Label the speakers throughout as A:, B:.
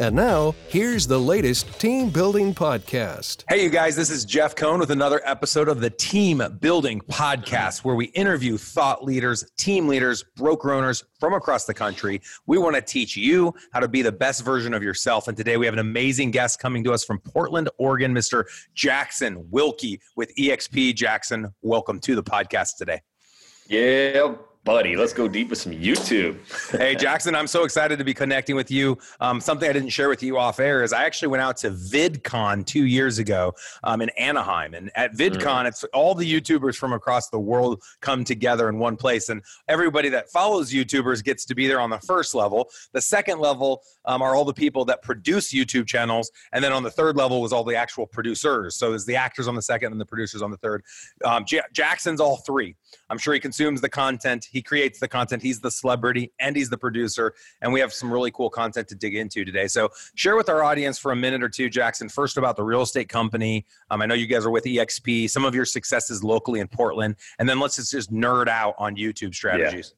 A: And now, here's the latest team building podcast.
B: Hey, you guys, this is Jeff Cohn with another episode of the Team Building Podcast, where we interview thought leaders, team leaders, broker owners from across the country. We want to teach you how to be the best version of yourself. And today we have an amazing guest coming to us from Portland, Oregon, Mr. Jackson Wilkey with EXP. Jackson, welcome to the podcast today.
C: Yeah, buddy. Let's go deep with some YouTube.
B: hey, Jackson, I'm so excited to be connecting with you. Um, something I didn't share with you off air is I actually went out to VidCon two years ago um, in Anaheim. And at VidCon, mm. it's all the YouTubers from across the world come together in one place. And everybody that follows YouTubers gets to be there on the first level. The second level um, are all the people that produce YouTube channels. And then on the third level was all the actual producers. So there's the actors on the second and the producers on the third. Um, J- Jackson's all three. I'm sure he consumes the content. He creates the content. He's the celebrity and he's the producer. And we have some really cool content to dig into today. So share with our audience for a minute or two, Jackson, first about the real estate company. Um, I know you guys are with EXP, some of your successes locally in Portland. And then let's just, just nerd out on YouTube strategies.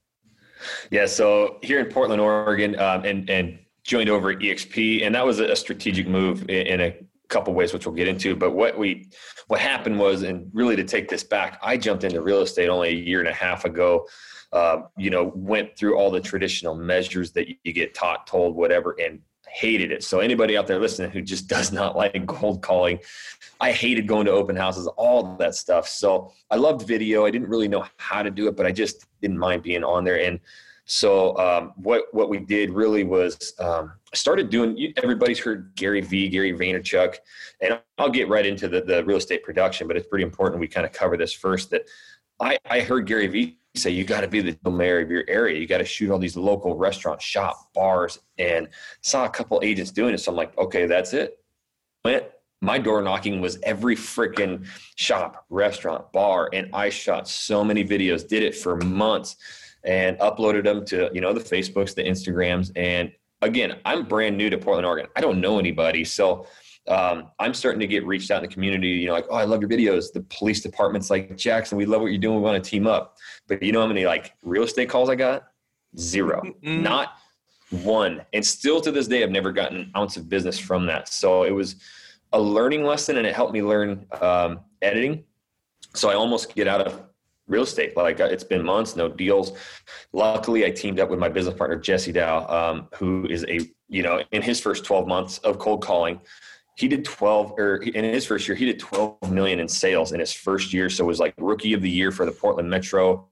C: Yeah. yeah so here in Portland, Oregon, um, and, and joined over at EXP, and that was a strategic move in a couple ways, which we'll get into. But what we what happened was, and really to take this back, I jumped into real estate only a year and a half ago uh, you know, went through all the traditional measures that you get taught, told, whatever, and hated it. So anybody out there listening who just does not like cold calling, I hated going to open houses, all that stuff. So I loved video. I didn't really know how to do it, but I just didn't mind being on there. And so um, what what we did really was um, started doing. Everybody's heard Gary V, Gary Vaynerchuk, and I'll get right into the, the real estate production, but it's pretty important we kind of cover this first. That I, I heard Gary V say you got to be the mayor of your area. You got to shoot all these local restaurants, shop, bars, and saw a couple agents doing it. So I'm like, okay, that's it. Went. My door knocking was every freaking shop, restaurant, bar, and I shot so many videos. Did it for months, and uploaded them to you know the Facebooks, the Instagrams, and again, I'm brand new to Portland, Oregon. I don't know anybody, so um, I'm starting to get reached out in the community, you know, like, oh, I love your videos. The police department's like, Jackson, we love what you're doing. We want to team up. But you know how many like real estate calls I got? 0 mm-hmm. Not one. And still to this day, I've never gotten an ounce of business from that. So it was a learning lesson and it helped me learn um, editing. So I almost get out of real estate. Like uh, it's been months, no deals. Luckily, I teamed up with my business partner, Jesse Dow, um, who is a, you know, in his first 12 months of cold calling, he did 12 or in his first year he did 12 million in sales in his first year. So it was like rookie of the year for the portland metro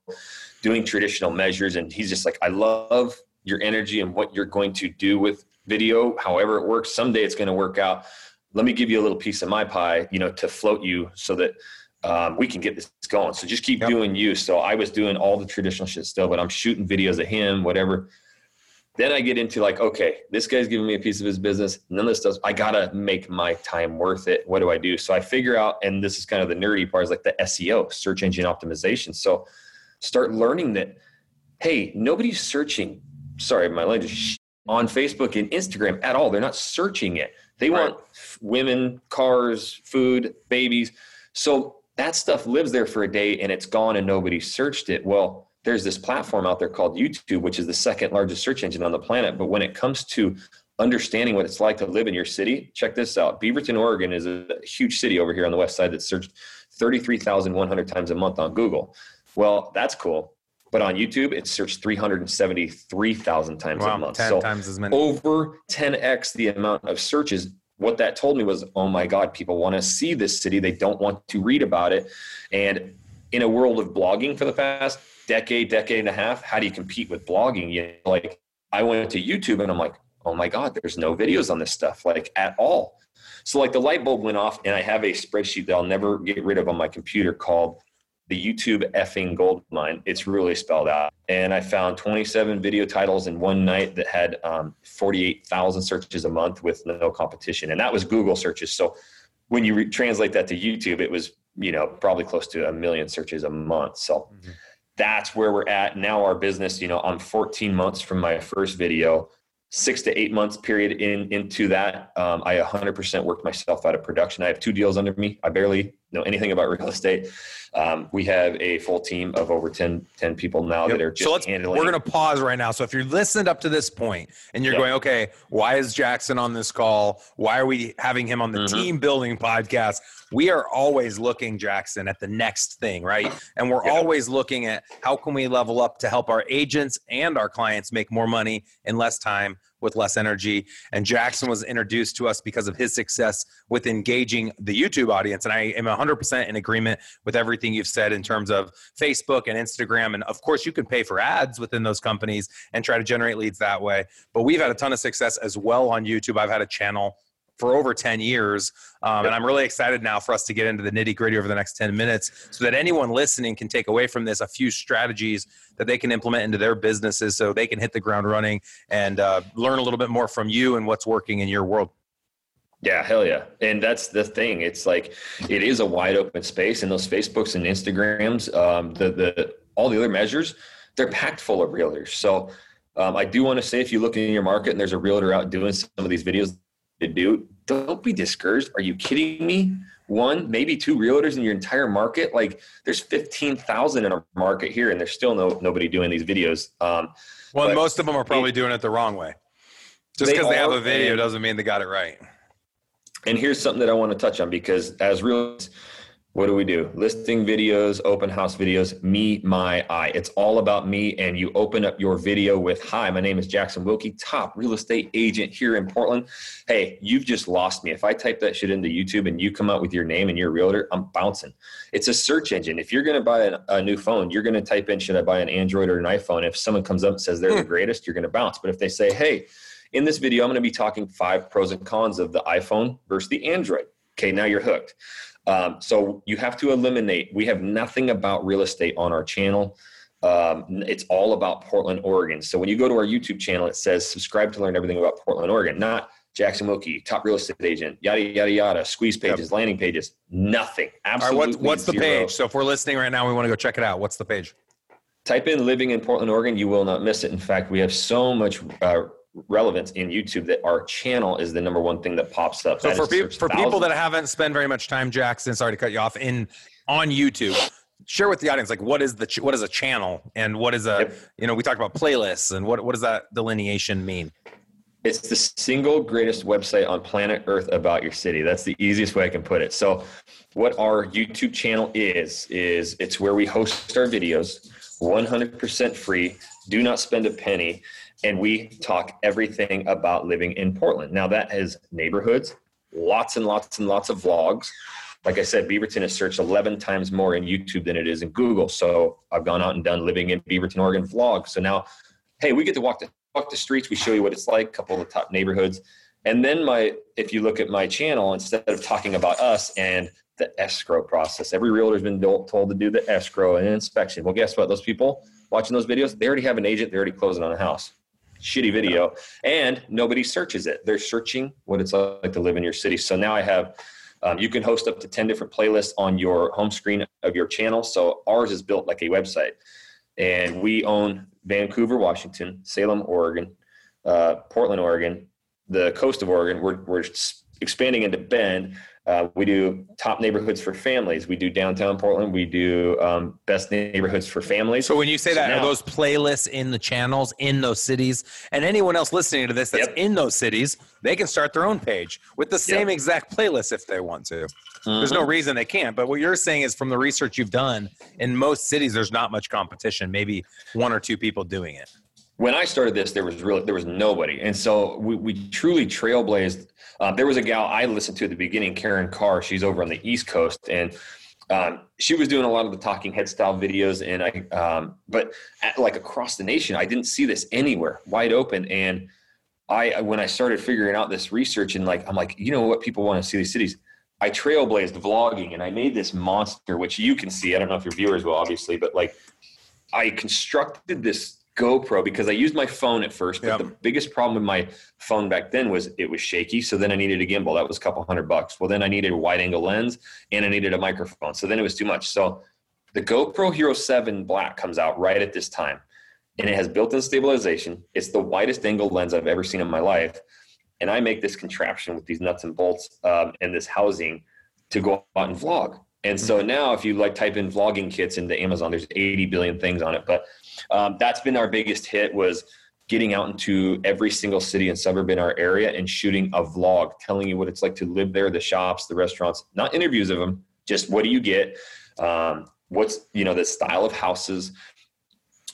C: doing traditional measures. And he's just like i love your energy and what you're going to do with video however it works. Someday it's going to work out. Let me give you a little piece of my pie you know to float you so that um, we can get this going. So just keep yep. doing you. So i was doing all the traditional shit still but i'm shooting videos of him whatever then I get into like, okay, this guy's giving me a piece of his business. None of this stuff. I gotta make my time worth it. What do I do? So I figure out, and this is kind of the nerdy part, is like the SEO, search engine optimization. So start learning that, hey, nobody's searching. Sorry, my language on Facebook and Instagram at all. They're not searching it. They right. want women, cars, food, babies. So that stuff lives there for a day and it's gone and nobody searched it. Well, there's this platform out there called YouTube, which is the second largest search engine on the planet. But when it comes to understanding what it's like to live in your city, check this out. Beaverton, Oregon is a huge city over here on the west side that's searched 33,100 times a month on Google. Well, that's cool. But on YouTube, it's searched 373,000 times wow, a month.
B: 10 so times as many.
C: Over 10x the amount of searches. What that told me was, oh my God, people want to see this city. They don't want to read about it. And in a world of blogging for the past decade, decade and a half, how do you compete with blogging? You know, like I went to YouTube and I'm like, oh my God, there's no videos on this stuff, like at all. So like the light bulb went off and I have a spreadsheet that I'll never get rid of on my computer called the YouTube effing gold mine. It's really spelled out. And I found 27 video titles in one night that had um, 48,000 searches a month with no competition. And that was Google searches. So when you re- translate that to YouTube, it was, you know, probably close to a million searches a month. So mm-hmm. That's where we're at. Now. Our business, you know, I'm 14 months from my first video six to eight months period in into that. Um, i 100% worked myself out of production. I have two deals under me. I barely know anything about real estate um, we have a full team of over 10, 10 people now yep. that are just so let's, handling.
B: We're going to pause right now. So if you're listened up to this point and you're yep. going, okay, why is Jackson on this call? Why are we having him on the mm-hmm. team building podcast? We are always looking, Jackson, at the next thing, right? And we're yep. always looking at how can we level up to help our agents and our clients make more money in less time with less energy. And Jackson was introduced to us because of his success with engaging the YouTube audience. And I am 100% in agreement with everything you've said in terms of Facebook and Instagram. And of course, you can pay for ads within those companies and try to generate leads that way. But we've had a ton of success as well on YouTube. I've had a channel for over 10 years. Um, and I'm really excited now for us to get into the nitty gritty over the next 10 minutes so that anyone listening can take away from this a few strategies that they can implement into their businesses so they can hit the ground running and uh, learn a little bit more from you and what's working in your world.
C: Yeah, hell yeah. And that's the thing. It's like it is a wide open space and those Facebooks and Instagrams, um, the the all the other measures, they're packed full of realtors. So um, I do want to say if you look in your market and there's a realtor out doing some of these videos to do, don't be discouraged. Are you kidding me? One, maybe two realtors in your entire market. Like there's 15,000 in a market here and there's still no, nobody doing these videos. Um,
B: well, most of them are probably they, doing it the wrong way. Just because they, they, have a video doesn't mean they got it right.
C: And here's something that I want to touch on because as realtors, what do we do? Listing videos, open house videos, me, my, I. It's all about me. And you open up your video with Hi, my name is Jackson Wilkey, top real estate agent here in Portland. Hey, you've just lost me. If I type that shit into YouTube and you come out with your name and your realtor, I'm bouncing. It's a search engine. If you're going to buy a, a, new phone, you're going to type in, Should I buy an Android or an iPhone? If someone comes up and says they're the hmm. greatest, you're going to bounce. But if they say, Hey, in this video, I'm going to be talking five pros and cons of the iPhone versus the Android. Okay, now you're hooked. Um, so you have to eliminate. We have nothing about real estate on our channel. Um, it's all about Portland, Oregon. So when you go to our YouTube channel, it says subscribe to learn everything about Portland, Oregon, not Jackson Wilkey, top real estate agent, yada yada yada, squeeze pages, yep. landing pages, nothing. Absolutely.
B: All right, what's the page? So if we're listening right now, we want to go check it out. What's the page?
C: Type in living in Portland, Oregon. You will not miss it. In fact, we have so much uh, relevance in YouTube that our channel is the number one thing that pops up.
B: So for, pe- for people that haven't spent very much time, Jackson, sorry to cut you off, in on YouTube, share with the audience like what is the ch- what is a channel and what is a yep. you know we talked about playlists and what what does that delineation mean?
C: It's the single greatest website on planet Earth about your city. That's the easiest way I can put it. So, what our YouTube channel is is it's where we host our videos, 100% free. Do not spend a penny and we talk everything about living in Portland. Now, that has neighborhoods, lots and lots and lots of vlogs. Like I said, Beaverton is searched 11 times more in YouTube than it is in Google. So I've gone out and done living in Beaverton, Oregon vlogs. So now, hey, we get to walk the walk the streets. We show you what it's like, a couple of the top neighborhoods. And then my, if you look at my channel, instead of talking about us and the escrow process, every realtor's been told to do the escrow and inspection. Well, guess what? Those people watching those videos, they already have an agent. They're already closing on a house shitty video and nobody searches it. They're searching what it's like to live in your city. So now i have um, you can host up to 10 different playlists on your home screen of your channel. So ours is built like a website. And we own vancouver washington salem oregon uh, portland oregon the coast of oregon. We're, we're expanding into bend uh, we do top neighborhoods for families. We do downtown Portland. We do um, best neighborhoods for families.
B: So when you say so that, now, are those playlists in the channels in those cities? And anyone else listening to this that's yep. in those cities, they can start their own page with the same yep. exact playlist if they want to. Mm-hmm. There's no reason they can't. But what you're saying is from the research you've done, in most cities, there's not much competition. Maybe one or two people doing it
C: when I started this, there was really there was nobody, and so we, we truly trailblazed. Um, there was a gal I listened to at the beginning, Karin Carr. She's over on the East Coast, and um, she was doing a lot of the talking head style videos. And I, um, but at, like across the nation, I didn't see this anywhere, wide open. And I, when I started figuring out this research, and like I'm like, you know what, people want to see these cities. I trailblazed vlogging and I made this monster, which you can see. I don't know if your viewers will, obviously, but like I constructed this GoPro because I used my phone at first, but yep. the biggest problem with my phone back then was it was shaky. So then I needed a gimbal. That was a couple hundred bucks. Well, then I needed a wide angle lens and I needed a microphone. So then it was too much. So the GoPro Hero 7 Black comes out right at this time and it has built in stabilization. It's the widest angle lens I've ever seen in my life. And I make this contraption with these nuts and bolts um, and this housing to go out and vlog. And so mm-hmm. now, if you like type in vlogging kits into Amazon, there's 80 billion things on it. But um, that's been our biggest hit was getting out into every single city and suburb in our area and shooting a vlog, telling you what it's like to live there, the shops, the restaurants, not interviews of them, just what do you get, um, what's you know the style of houses,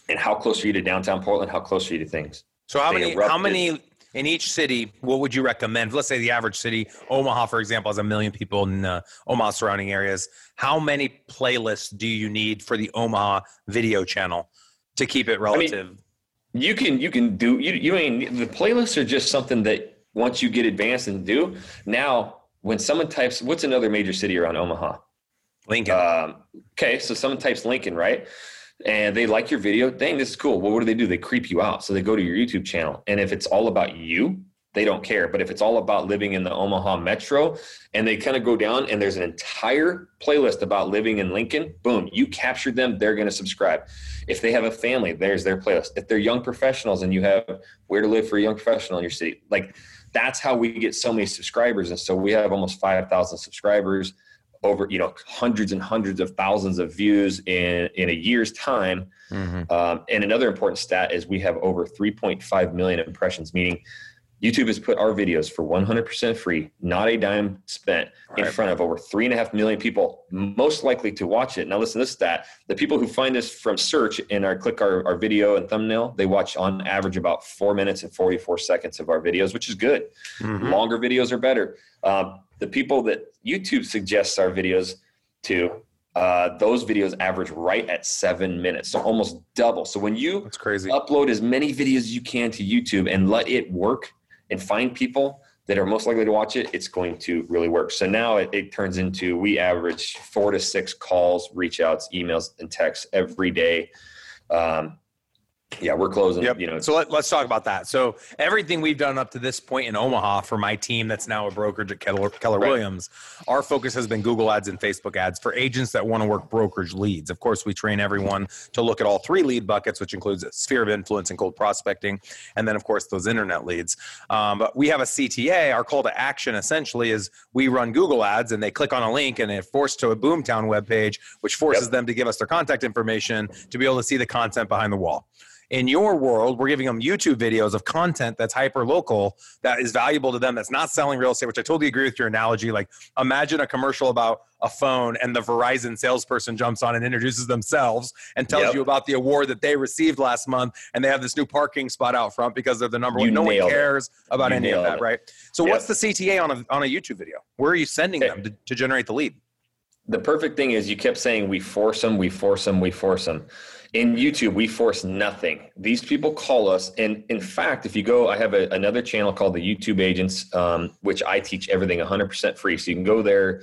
C: and how close are you to downtown Portland, how close are you to things.
B: So how many how many in each city, what would you recommend? Let's say the average city, Omaha, for example, has a million people in uh, Omaha surrounding areas. How many playlists do you need for the Omaha video channel to keep it relative? I mean,
C: you can you can do you you mean the playlists are just something that once you get advanced and do now when someone types what's another major city around Omaha?
B: Lincoln. Um,
C: okay, so someone types Lincoln, right? And they like your video, dang, this is cool. Well, what do they do? They creep you out. So they go to your YouTube channel. And if it's all about you, they don't care. But if it's all about living in the Omaha metro and they kind of go down and there's an entire playlist about living in Lincoln, boom, you captured them, they're going to subscribe. If they have a family, there's their playlist. If they're young professionals and you have where to live for a young professional in your city, like that's how we get so many subscribers. And so we have almost 5,000 subscribers over you know hundreds and hundreds of thousands of views in in a year's time mm-hmm. um, and another important stat is we have over 3.5 million impressions meaning youtube has put our videos for 100% free not a dime spent right. in front of over three and a half million people most likely to watch it now listen to this stat the people who find us from search and our click our, our video and thumbnail they watch on average about four minutes and 44 seconds of our videos which is good mm-hmm. longer videos are better um, the people that YouTube suggests our videos to, uh, those videos average right at seven minutes, so almost double. So when you
B: That's crazy.
C: upload as many videos as you can to YouTube and let it work and find people that are most likely to watch it, it's going to really work. So now it, it turns into we average four to six calls, reach outs, emails, and texts every day. Um, yeah, we're closing. Yep. You know,
B: so let, us talk about that. So everything we've done up to this point in Omaha for my team, that's now a brokerage at Keller, Keller right. Williams, our focus has been Google Ads and Facebook Ads for agents that want to work brokerage leads. Of course, we train everyone to look at all three lead buckets, which includes sphere of influence and cold prospecting, and then of course those internet leads. Um, but we have a CTA. Our call to action essentially is we run Google Ads and they click on a link and it forced to a Boomtown webpage, which forces yep. them to give us their contact information to be able to see the content behind the wall in your world, we're giving them YouTube videos of content that's hyper local, that is valuable to them, that's not selling real estate, which I totally agree with your analogy. Like, imagine a commercial about a phone and the Verizon salesperson jumps on and introduces themselves and tells yep. you about the award that they received last month and they have this new parking spot out front because they're the number you one. No one cares it. about you any of that, it. right? So, yep. what's the CTA on a, on a YouTube video? Where are you sending okay. them to, to generate the lead?
C: The perfect thing is you kept saying, we force them, we force them, we force them in YouTube, we force nothing. These people call us. And in fact, if you go, I have a, another channel called the YouTube Agents, um, which I teach everything 100% free. So you can go there.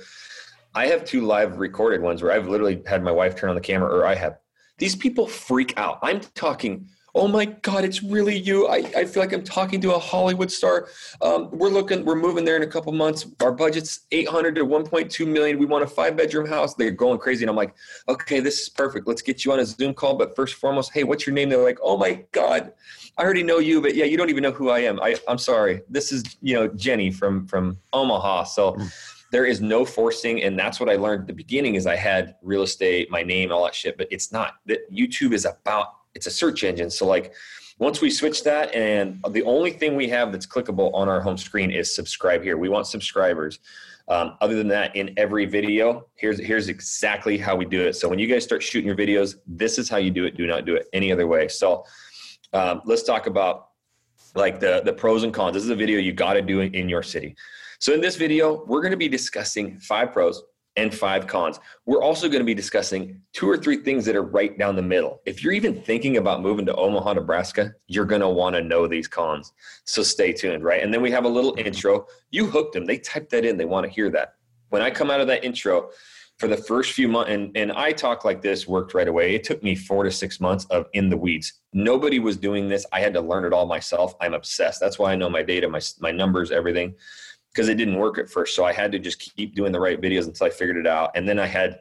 C: I have two live recorded ones where I've literally had my wife turn on the camera, or I have. These people freak out. I'm talking oh my god it's really you. I, I feel like i'm talking to a hollywood star. Um, we're looking we're moving there in a couple months. Our budget's 800 to 1.2 million. We want a five bedroom house. They're going crazy and i'm like okay this is perfect. Let's get you on a zoom call but first and foremost hey what's your name? They're like oh my god i already know you but yeah you don't even know who i am. I, i'm sorry. This is you know jenny from from omaha. So mm. there is no forcing and that's what i learned at the beginning is i had real estate my name all that shit but it's not. That youtube is about it's a search engine. So like once we switch that and the only thing we have that's clickable on our home screen is subscribe here. We want subscribers. Um, other than that, in every video, here's here's exactly how we do it. So when you guys start shooting your videos, this is how you do it. Do not do it any other way. So um, let's talk about like the the pros and cons. This is a video you got to do in your city. So in this video, we're going to be discussing five pros, and five cons. We're also going to be discussing two or three things that are right down the middle. If you're even thinking about moving to Omaha, Nebraska, you're going to want to know these cons. So stay tuned, right? And then we have a little intro. You hooked them. They typed that in. They want to hear that. when I come out of that intro, for the first few months, and, and I talk like this worked right away. It took me four to six months of in the weeds. Nobody was doing this. I had to learn it all myself. I'm obsessed. That's why I know my data, my, my numbers, everything, because it didn't work at first. So I had to just keep doing the right videos until I figured it out. And then I had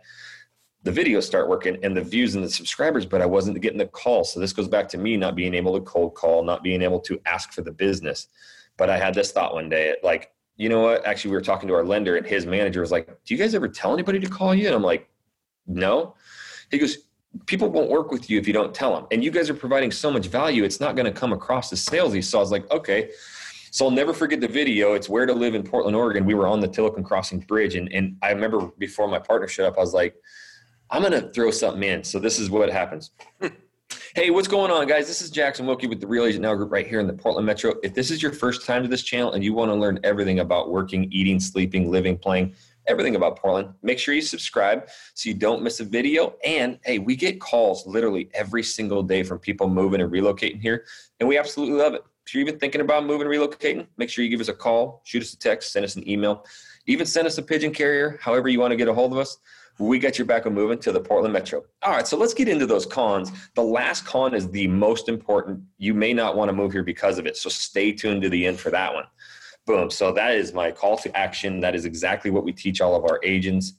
C: the videos start working and the views and the subscribers, but I wasn't getting the calls. So this goes back to me not being able to cold call, not being able to ask for the business. But I had this thought one day, like, you know what? Actually, we were talking to our lender and his manager was like, Do you guys ever tell anybody to call you? And I'm like, No. He goes, People won't work with you if you don't tell them. And you guys are providing so much value, it's not going to come across as salesy. So I was like, Okay. So I'll never forget the video. It's where to live in Portland, Oregon. We were on the Tilikum Crossing Bridge. And, and I remember before my partner showed up, I was like, I'm going to throw something in. So this is what happens. Hey, what's going on, guys? This is Jackson Wilkey with the Real Agent Now Group right here in the Portland Metro. If this is your first time to this channel and you want to learn everything about working, eating, sleeping, living, playing, everything about Portland, make sure you subscribe so you don't miss a video. And hey, we get calls literally every single day from people moving and relocating here, and we absolutely love it. If you're even thinking about moving relocating, make sure you give us a call, shoot us a text, send us an email, even send us a pigeon carrier, however you want to get a hold of us we got your back on moving to the Portland Metro. All right, so let's get into those cons. The last con is the most important. You may not want to move here because of it, so stay tuned to the end for that one. Boom. So that is my call to action. That is exactly what we teach all of our agents.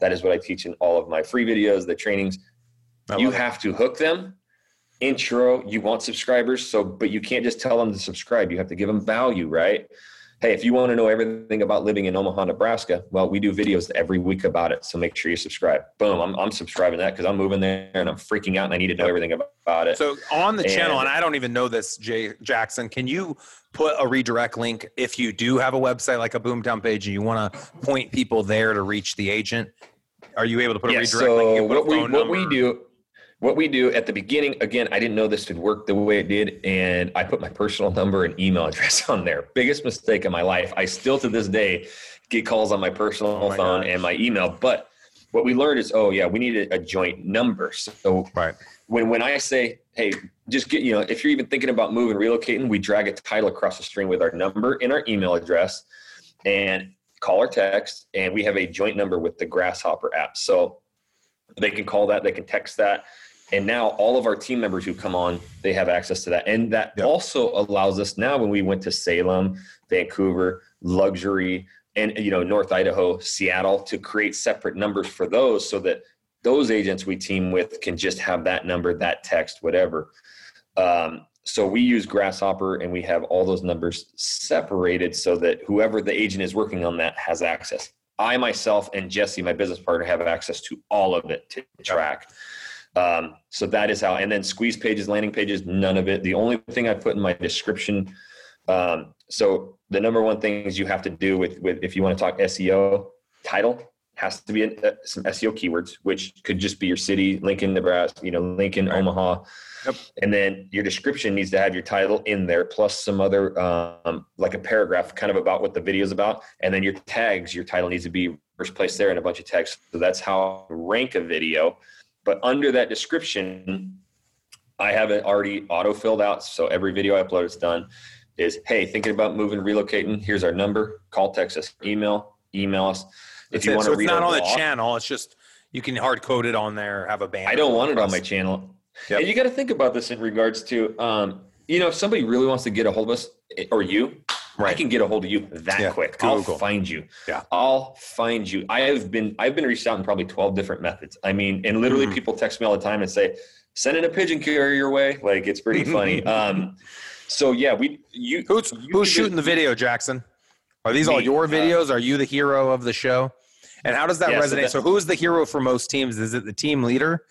C: That is what I teach in all of my free videos, the trainings. You have to hook them. Intro, you want subscribers, so but you can't just tell them to subscribe. You have to give them value, right? hey, if you want to know everything about living in Omaha, Nebraska, well, we do videos every week about it. So make sure you subscribe. Boom, I'm, I'm subscribing that because I'm moving there and I'm freaking out and I need to know everything about it.
B: So on the and, channel, and I don't even know this, Jay Jackson, can you put a redirect link if you do have a website like a Boomtown page and you want to point people there to reach the agent? Are you able to put a redirect
C: so
B: link?
C: What we, what we do what we do at the beginning again i didn't know this would work the way it did and i put my personal number and email address on there. Biggest mistake in my life. I still to this day get calls on my personal oh my phone gosh. and my email but what we learned is oh yeah we need a, a joint number. So
B: right.
C: when when i say hey just get you know if you're even thinking about moving relocating we drag a title across the screen with our number and our email address and call or text and we have a joint number with the grasshopper app. So they can call that they can text that and now all of our team members who come on they have access to that. And that yep. also allows us now when we went to salem vancouver luxury and you know north idaho seattle to create separate numbers for those so that those agents we team with can just have that number that text whatever. Um, so we use grasshopper and we have all those numbers separated so that whoever the agent is working on that has access. I myself and jesse my business partner have access to all of it to track. yep um, so that is how, and then squeeze pages, landing pages, none of it. The only thing I put in my description. Um, so the number one thing is you have to do with, with if you want to talk SEO title has to be a, uh, some SEO keywords, which could just be your city, Lincoln, Nebraska, you know, Lincoln. Omaha. Yep. And then your description needs to have your title in there, plus some other, um, like a paragraph kind of about what the video is about. And then your tags, your title needs to be first place there and a bunch of text. So that's how I rank a video. But under that description, I have it already auto filled out. So every video I upload is done. Is hey, thinking about moving, relocating? Here's our number. Call, text us, email, email us.
B: If you want to so read, it's not on blog, the channel. It's just you can hard code it on there. Have a banner.
C: I don't want it on my channel. Yep. And you got to think about this in regards to, um, you know, if somebody really wants to get a hold of us or you, Right. I can get a hold of you that yeah. quick. Google. I'll find you.
B: Yeah.
C: I'll find you. I have been I've been reached out in probably 12 different methods. I mean, and literally mm-hmm. people text me all the time and say, send in a pigeon carrier your way. Like it's pretty funny. um, so yeah, we you
B: who's
C: you
B: who's shooting the video, Jackson? Are these me, all your uh, videos? Uh, Are you the hero of the show? And how does that yeah, resonate? So, that, so who's the hero for most teams? Is it the team leader?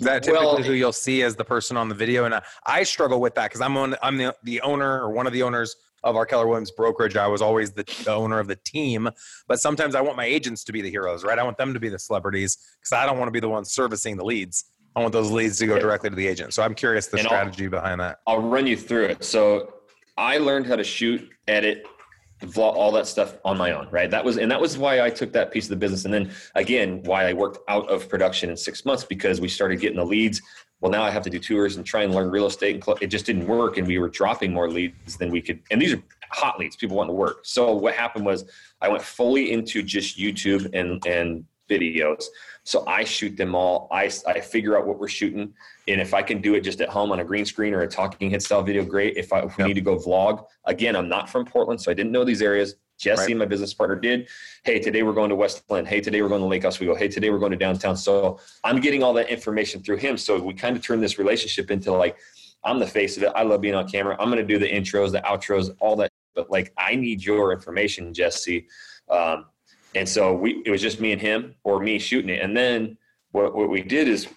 B: that typically well, who you'll see as the person on the video and I, I struggle with that because i'm on i'm the, the owner or one of the owners of our Keller Williams brokerage. I was always the, owner of the team, but sometimes I want my agents to be the heroes, right? I want them to be the celebrities because I don't want to be the one servicing the leads. I want those leads to go directly to the agent. So I'm curious the and strategy
C: I'll,
B: behind that.
C: I'll run you through it. So I learned how to shoot, edit, vlog, all that stuff on my own, right? That was, and that was why I took that piece of the business. And then again, why I worked out of production in six months because we started getting the leads well now i have to do tours and try and learn real estate and it just didn't work and we were dropping more leads than we could and these are hot leads, people wanting to work. So what happened was I went fully into just YouTube and and videos. So I shoot them all. I, I figure out what we're shooting. And if I can do it just at home on a green screen or a talking head style video, great. If, I, if we yep. need to go vlog, again, I'm not from Portland, so I didn't know these areas. Jesse, right. my business partner, did. Hey, today we're going to West Linn. Hey, today we're going to Lake Oswego. Hey, today we're going to downtown. So I'm getting all that information through him. So we kind of turn this relationship into like, I'm the face of it. I love being on camera. I'm going to do the intros, the outros, all that. But like, I need your information, Jesse. Um, and so we, it was just me and him or me shooting it. And then what, what we did is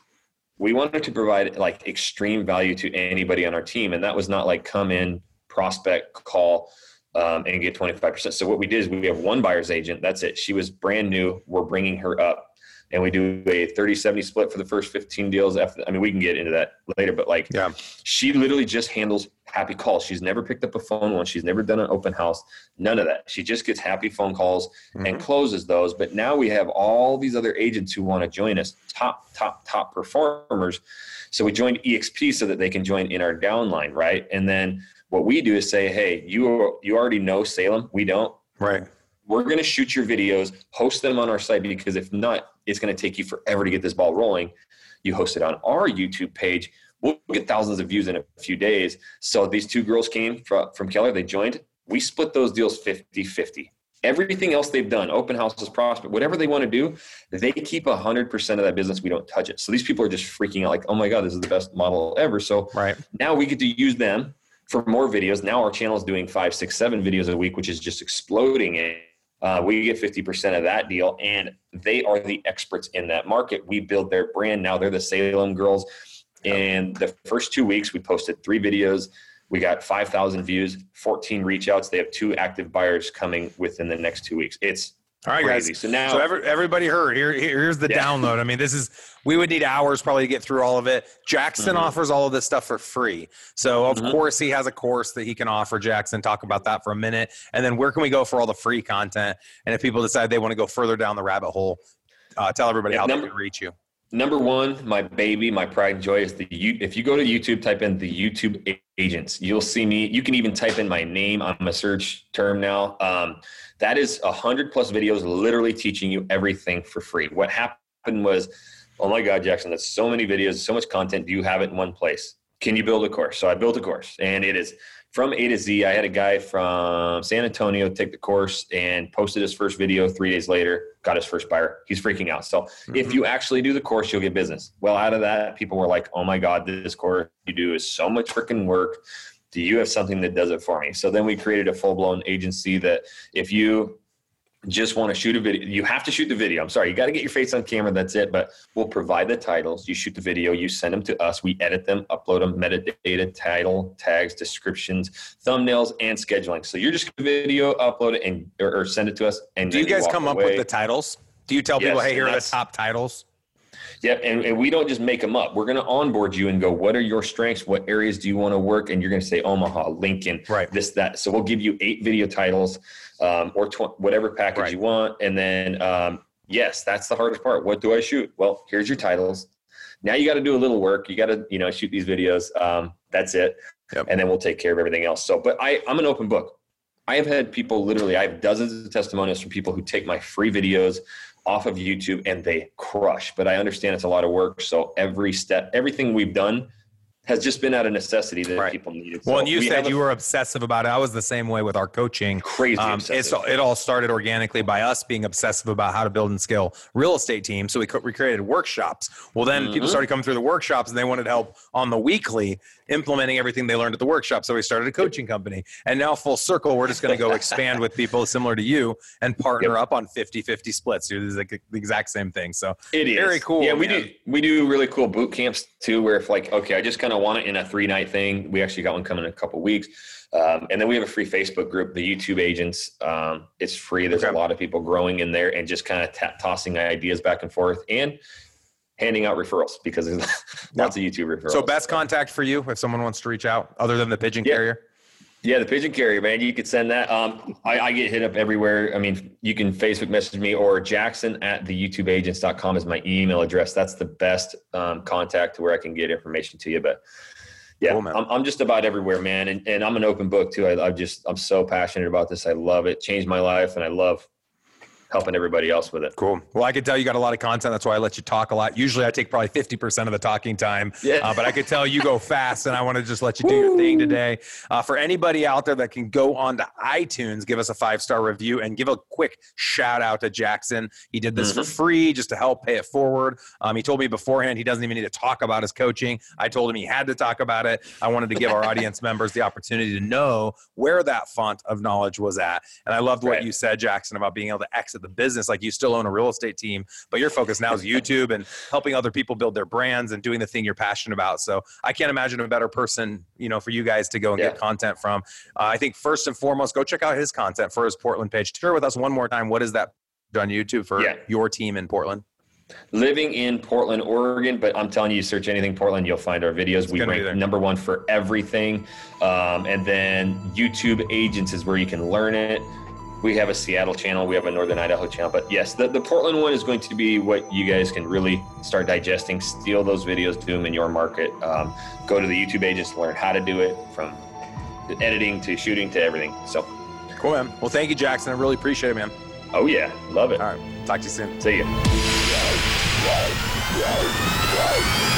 C: we wanted to provide like extreme value to anybody on our team. And that was not like come in, prospect, call, um, and get 25%. So what we did is we have one buyer's agent. That's it. She was brand new. We're bringing her up and we do a 30 70 split for the first 15 deals after i mean we can get into that later but like yeah she literally just handles happy calls she's never picked up a phone once she's never done an open house none of that she just gets happy phone calls mm-hmm. and closes those but now we have all these other agents who want to join us top top top performers so we joined exp so that they can join in our downline right and then what we do is say hey you you already know salem we don't
B: right
C: we're going to shoot your videos, host them on our site because if not, it's going to take you forever to get this ball rolling. You host it on our YouTube page. We'll get thousands of views in a few days. So these two girls came from, from Keller. They joined. We split those deals 50 50. Everything else they've done, open houses, prospect, whatever they want to do, they keep 100% of that business. We don't touch it. So these people are just freaking out like, oh my God, this is the best model ever. So
B: right.
C: now we get to use them for more videos. Now our channel is doing five, six, seven videos a week, which is just exploding. it. Uh, we get 50% of that deal, and they are the experts in that market. We build their brand. Now they're the Salem girls. And the first two weeks, we posted three videos. We got 5,000 views, 14 reach outs. They have two active buyers coming within the next two weeks. It's
B: all right, Crazy. guys. So now, so every, everybody heard. Here, here's the yeah. download. I mean, this is we would need hours probably to get through all of it. Jackson mm-hmm. offers all of this stuff for free. So of mm-hmm. course he has a course that he can offer. Jackson, talk about that for a minute, and then where can we go for all the free content? And if people decide they want to go further down the rabbit hole, uh, tell everybody yeah, how number, they can reach you.
C: Number one, my baby, my pride and joy is the you. if you go to YouTube, type in the YouTube agents, you'll see me. You can even type in my name. I'm a search term now. Um, that is a hundred plus videos, literally teaching you everything for free. What happened was, oh my God, Jackson, that's so many videos, so much content. Do you have it in one place? Can you build a course? So I built a course, and it is from A to Z. I had a guy from San Antonio take the course and posted his first video. Three days later, got his first buyer. He's freaking out. So mm-hmm. if you actually do the course, you'll get business. Well, out of that, people were like, "Oh my God, this course you do is so much freaking work." do you have something that does it for me? So then we created a full blown agency that if you just want to shoot a video, you have to shoot the video. I'm sorry, you got to get your face on camera. That's it. But we'll provide the titles. You shoot the video, you send them to us. We edit them, upload them, metadata, title, tags, descriptions, thumbnails, and scheduling. So you're just video, upload it, and or, or send it to us. And
B: do you guys come away. up with the titles? Do you tell yes, people, hey, here are the top titles?
C: Yep. And, and we don't just make them up. We're going to onboard you and go, what are your strengths? What areas do you want to work? And you're going to say Omaha, Lincoln,
B: right.
C: this, that. So we'll give you eight video titles um, or tw- whatever package right. you want. And then, um, yes, that's the hardest part. What do I shoot? Well, here's your titles. Now you got to do a little work. You got to, you know, shoot these videos. Um, that's it. Yep. And then we'll take care of everything else. So, but I, I'm an open book. I have had people literally, I have dozens of testimonials from people who take my free videos off of YouTube and they crush. But I understand it's a lot of work. So every step, everything we've done has just been out of necessity that right. people needed.
B: Well, so and you we said you were obsessive about it. I was the same way with our coaching.
C: Crazy. Um,
B: it all started organically by us being obsessive about how to build and scale real estate teams. So we, we created workshops. Well, then mm-hmm. people started coming through the workshops and they wanted help on the weekly implementing everything they learned at the workshop. So we started a coaching company. And now, full circle, we're just going to go expand with people similar to you and partner yep. up on 50 50 splits. Dude, this is like the exact same thing. So
C: it is
B: very cool.
C: Yeah, we man. do we do really cool boot camps too, where if like, okay, I just kind of want it in a three night thing. We actually got one coming in a couple weeks. Um, and then we have a free Facebook group, the YouTube agents. Um, it's free. There's okay. a lot of people growing in there and just kind of t- tossing ideas back and forth. And handing out referrals because there's lots of YouTube referrals.
B: So best contact for you if someone wants to reach out other than the pigeon yeah. carrier?
C: Yeah, the pigeon carrier, man. You could send that. Um, I, I, get hit up everywhere. I mean, you can Facebook message me or Jackson at the YouTubeagents.com is my email address. That's the best um, contact to where I can get information to you. But Yeah, cool, I'm, I'm just about everywhere, man. And, and I'm an open book too. I, I just, I'm so passionate about this. I love it. Changed my life. And I love helping everybody else with it.
B: Cool. Well, I could tell you got a lot of content. That's why I let you talk a lot. Usually I take probably 50% of the talking time, yeah. Uh, but I could tell you go fast and I want to just let you do your thing today. Uh, for anybody out there that can go on to iTunes, give us a five-star review and give a quick shout out to Jackson. He did this mm-hmm. for free just to help pay it forward. Um, he told me beforehand he doesn't even need to talk about his coaching. I told him he had to talk about it. I wanted to give our audience members the opportunity to know where that font of knowledge was at. And I loved what right. you said, Jackson, about being able to exit the business. Like you still own a real estate team, but your focus now is YouTube and helping other people build their brands and doing the thing you're passionate about. So I can't imagine a better person, you know, for you guys to go and yeah. get content from. Uh, I think first and foremost, go check out his content for his Portland page. Share with us one more time. What is that on YouTube for yeah. your team in Portland?
C: Living in Portland, Oregon, but I'm telling you, search anything Portland, you'll find our videos. It's we rank number one for everything. Um, and then YouTube Agents is where you can learn it we have a Seattle channel, we have a Northern Idaho channel, but yes, the, the Portland one is going to be what you guys can really start digesting. Steal those videos, do them in your market. Um, go to the YouTube agents learn how to do it from editing to shooting to everything. So
B: cool, man. Well, thank you, Jackson. I really appreciate it, man.
C: Oh yeah, love it.
B: All right, talk to you soon.
C: See you.